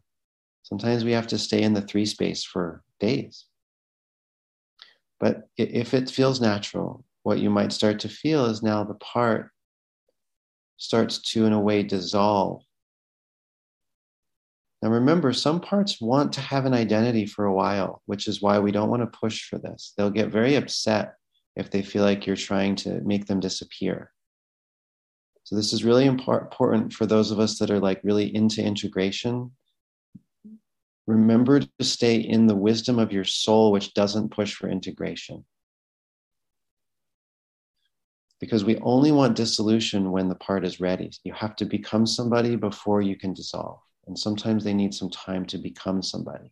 Sometimes we have to stay in the three space for days. But if it feels natural, what you might start to feel is now the part starts to, in a way, dissolve. Now, remember, some parts want to have an identity for a while, which is why we don't want to push for this. They'll get very upset if they feel like you're trying to make them disappear. So this is really important for those of us that are like really into integration. Remember to stay in the wisdom of your soul, which doesn't push for integration. Because we only want dissolution when the part is ready. You have to become somebody before you can dissolve. And sometimes they need some time to become somebody.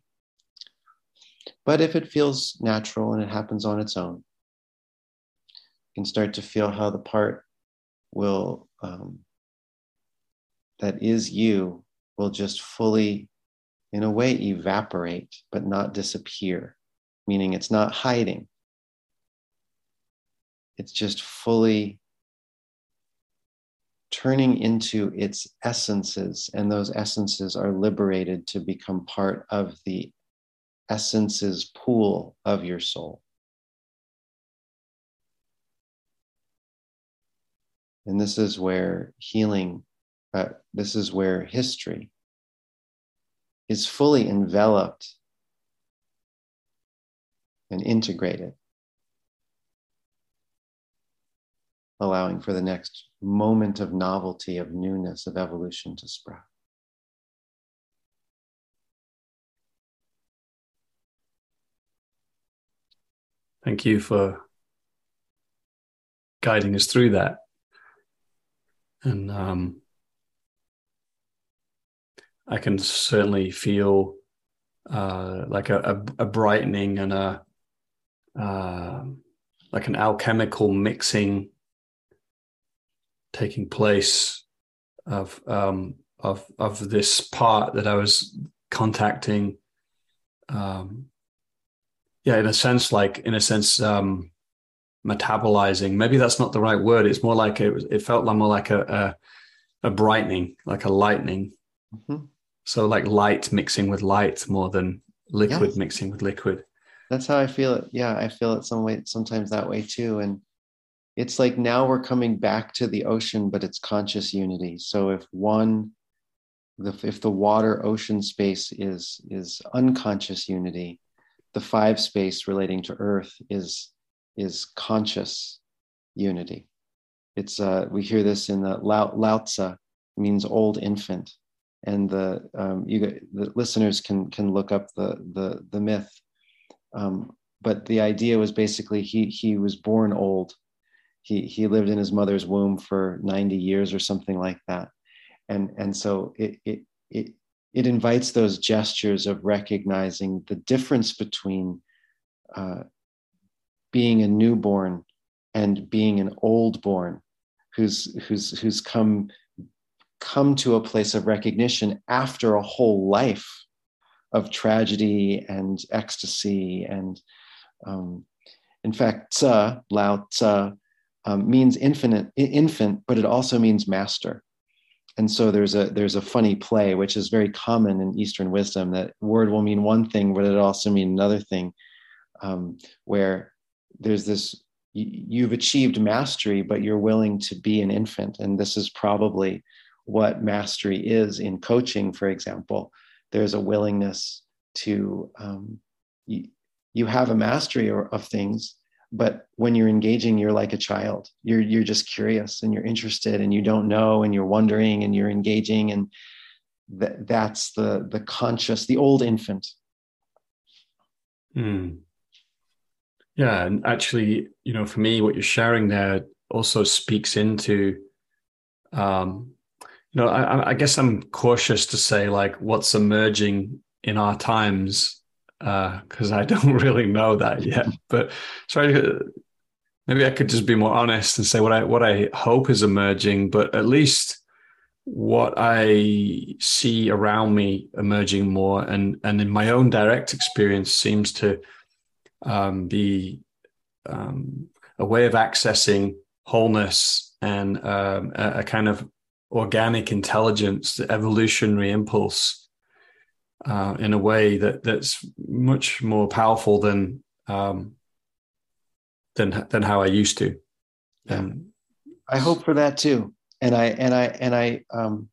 But if it feels natural and it happens on its own, you can start to feel how the part will um, that is you will just fully in a way evaporate but not disappear meaning it's not hiding it's just fully turning into its essences and those essences are liberated to become part of the essences pool of your soul. And this is where healing, uh, this is where history is fully enveloped and integrated, allowing for the next moment of novelty, of newness, of evolution to sprout. Thank you for guiding us through that and um, I can certainly feel uh, like a, a, brightening and a uh, like an alchemical mixing taking place of um, of of this part that I was contacting. Um, yeah, in a sense, like in a sense, um, metabolizing. Maybe that's not the right word. It's more like it, it felt like more like a, a, a brightening, like a lightning. Mm-hmm. So like light mixing with light more than liquid mixing with liquid. That's how I feel it. Yeah, I feel it some way sometimes that way too. And it's like now we're coming back to the ocean, but it's conscious unity. So if one the, if the water ocean space is is unconscious unity, the five space relating to earth is is conscious unity. It's uh, we hear this in the Lao, Lao Tzu, means old infant, and the um, you the listeners can can look up the the the myth. Um, but the idea was basically he he was born old. He he lived in his mother's womb for 90 years or something like that. And and so it it it it invites those gestures of recognizing the difference between uh, being a newborn and being an old born who's who's who's come come to a place of recognition after a whole life of tragedy and ecstasy and um, in fact tzu, lao um, means infinite infant but it also means master. And so there's a there's a funny play which is very common in eastern wisdom that word will mean one thing but it also mean another thing um, where there's this you've achieved mastery but you're willing to be an infant. And this is probably what mastery is in coaching for example. There's a willingness to um, you, you have a mastery of things but when you're engaging you're like a child. You're you're just curious and you're interested and you don't know and you're wondering and you're engaging. And that that's the the conscious the old infant. Mm. yeah and actually you know for me what you're sharing there also speaks into um you know I, I guess i'm cautious to say like what's emerging in our times because uh, I don't really know that yet. But sorry, maybe I could just be more honest and say what I what I hope is emerging, but at least what I see around me emerging more, and and in my own direct experience seems to um, be um, a way of accessing wholeness and um, a, a kind of organic intelligence, the evolutionary impulse uh, in a way that that's much more powerful than um, than than how I used to. Yeah. I hope for that too, and I and I and I um,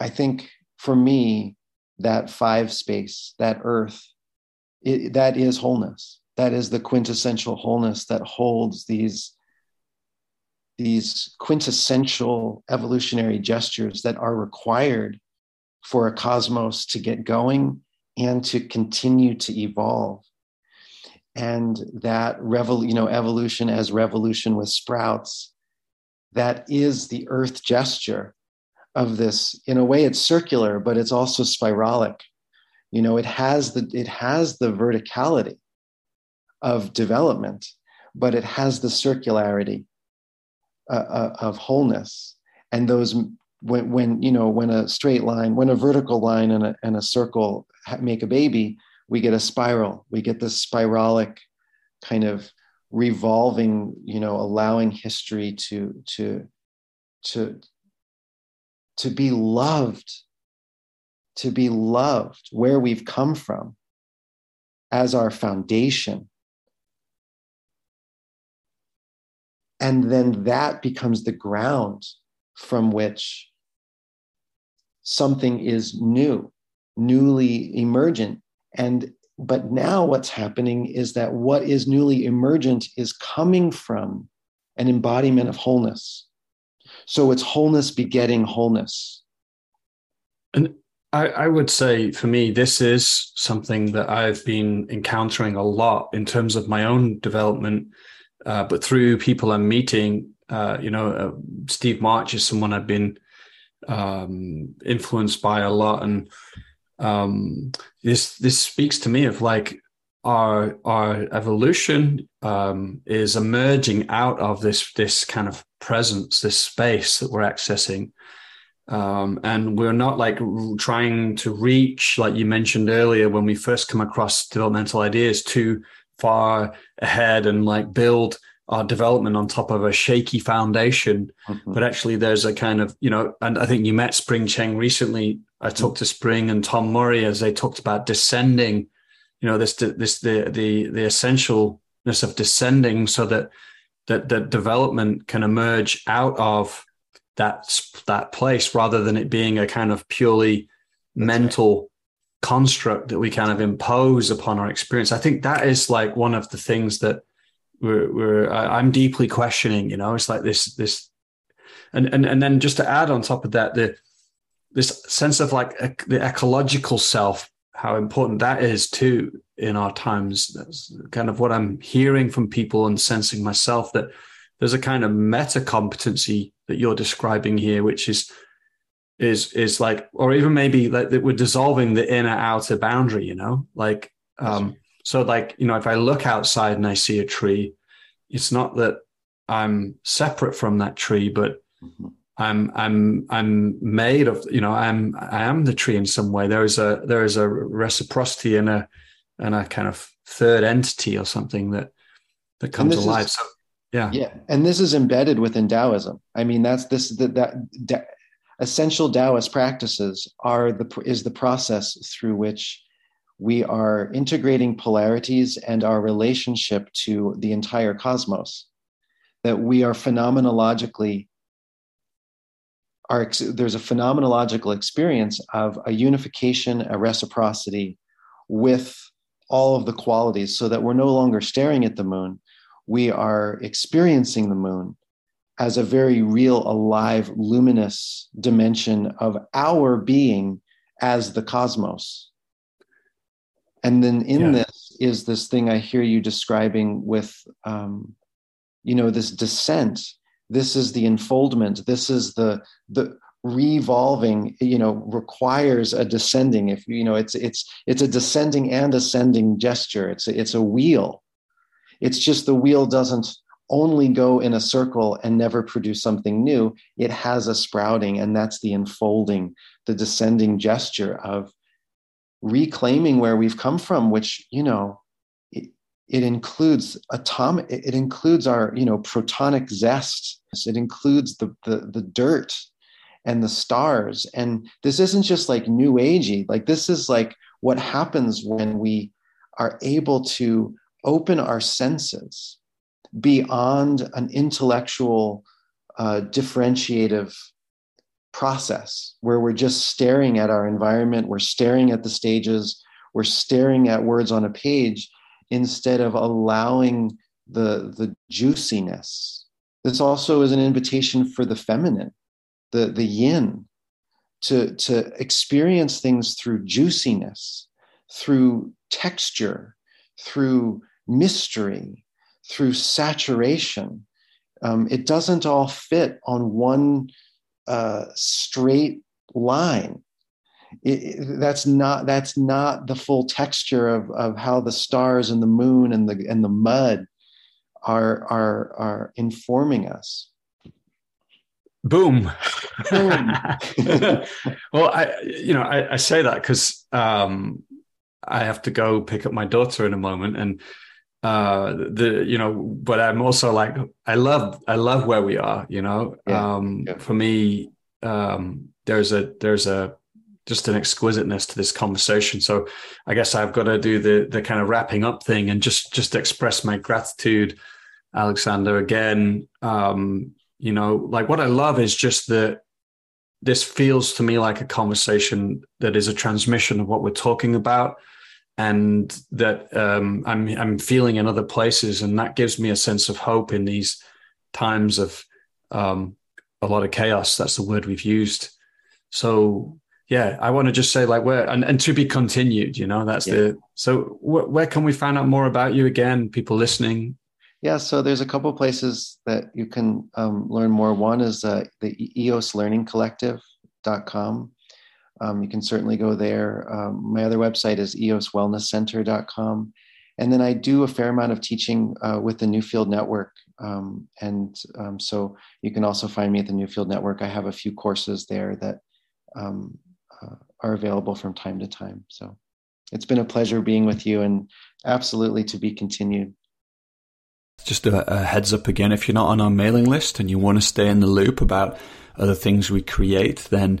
I think for me that five space, that earth, it, that is wholeness. That is the quintessential wholeness that holds these these quintessential evolutionary gestures that are required for a cosmos to get going and to continue to evolve. And that revol- you know evolution as revolution with sprouts that is the earth gesture of this. In a way it's circular but it's also spiralic. You know it has the it has the verticality of development but it has the circularity uh, uh, of wholeness. And those when, when you know when a straight line when a vertical line and a, and a circle make a baby we get a spiral. We get this spiralic kind of revolving you know allowing history to to to to be loved to be loved where we've come from as our foundation. And then that becomes the ground from which something is new, newly emergent. And but now what's happening is that what is newly emergent is coming from an embodiment of wholeness. So it's wholeness begetting wholeness. And I, I, would say for me, this is something that I've been encountering a lot in terms of my own development, uh, but through people I'm meeting. Uh, you know, uh, Steve March is someone I've been um, influenced by a lot, and um, this this speaks to me of like our our evolution um, is emerging out of this this kind of presence, this space that we're accessing. Um, and we're not like trying to reach, like you mentioned earlier, when we first come across developmental ideas, too far ahead and like build our development on top of a shaky foundation. Mm-hmm. But actually, there's a kind of, you know, and I think you met Spring Cheng recently. I mm-hmm. talked to Spring and Tom Murray as they talked about descending, you know, this, this, the, the, the essentialness of descending so that, that, that development can emerge out of that, that place rather than it being a kind of purely mental construct that we kind of impose upon our experience. I think that is like one of the things that, we're, we're I'm deeply questioning. You know, it's like this this, and and and then just to add on top of that, the this sense of like ec- the ecological self, how important that is too in our times. That's kind of what I'm hearing from people and sensing myself that there's a kind of meta competency that you're describing here, which is is is like, or even maybe like that we're dissolving the inner outer boundary. You know, like um, so, like, you know, if I look outside and I see a tree, it's not that I'm separate from that tree, but mm-hmm. I'm I'm I'm made of you know I'm I am the tree in some way. There is a there is a reciprocity and a and a kind of third entity or something that that comes alive. Is, so yeah, yeah, and this is embedded within Taoism. I mean, that's this that that, essential Taoist practices are the is the process through which we are integrating polarities and our relationship to the entire cosmos. That we are phenomenologically, our, there's a phenomenological experience of a unification, a reciprocity with all of the qualities, so that we're no longer staring at the moon, we are experiencing the moon as a very real, alive, luminous dimension of our being as the cosmos. And then in yeah. this is this thing I hear you describing with, um, you know, this descent. This is the enfoldment. This is the the revolving. You know, requires a descending. If you know, it's it's it's a descending and ascending gesture. It's a, it's a wheel. It's just the wheel doesn't only go in a circle and never produce something new. It has a sprouting, and that's the enfolding, the descending gesture of reclaiming where we've come from, which, you know, it, it includes atomic, it includes our, you know, protonic zest. It includes the, the, the dirt and the stars. And this isn't just like new agey, like this is like what happens when we are able to open our senses beyond an intellectual uh, differentiative process where we're just staring at our environment, we're staring at the stages, we're staring at words on a page instead of allowing the, the juiciness. This also is an invitation for the feminine, the, the yin, to, to experience things through juiciness, through texture, through mystery, through saturation. Um, it doesn't all fit on one uh, straight line. It, that's not that's not the full texture of, of how the stars and the moon and the and the mud are are are informing us. Boom. Boom. well, I you know I, I say that because um, I have to go pick up my daughter in a moment, and uh the you know but i'm also like i love i love where we are you know? Yeah, um yeah. for me um there's a there's a just an exquisiteness to this conversation. So i guess i've got to do the the kind of wrapping up thing and just just express my gratitude alexander again. Um you know like what i love is just that this feels to me like a conversation that is a transmission of what we're talking about and that um, I'm I'm feeling in other places, and that gives me a sense of hope in these times of um, a lot of chaos. That's the word we've used. So yeah, I want to just say like where and, and to be continued. You know, that's yeah. the so wh- where can we find out more about you again? People listening. Yeah, so there's a couple places that you can um, learn more. One is uh, the EOS Learning Collective.com um, you can certainly go there. Um, my other website is eoswellnesscenter.com. And then I do a fair amount of teaching uh, with the Newfield Network. Um, and um, so you can also find me at the Newfield Network. I have a few courses there that um, uh, are available from time to time. So it's been a pleasure being with you and absolutely to be continued. Just a, a heads up again if you're not on our mailing list and you want to stay in the loop about other things we create, then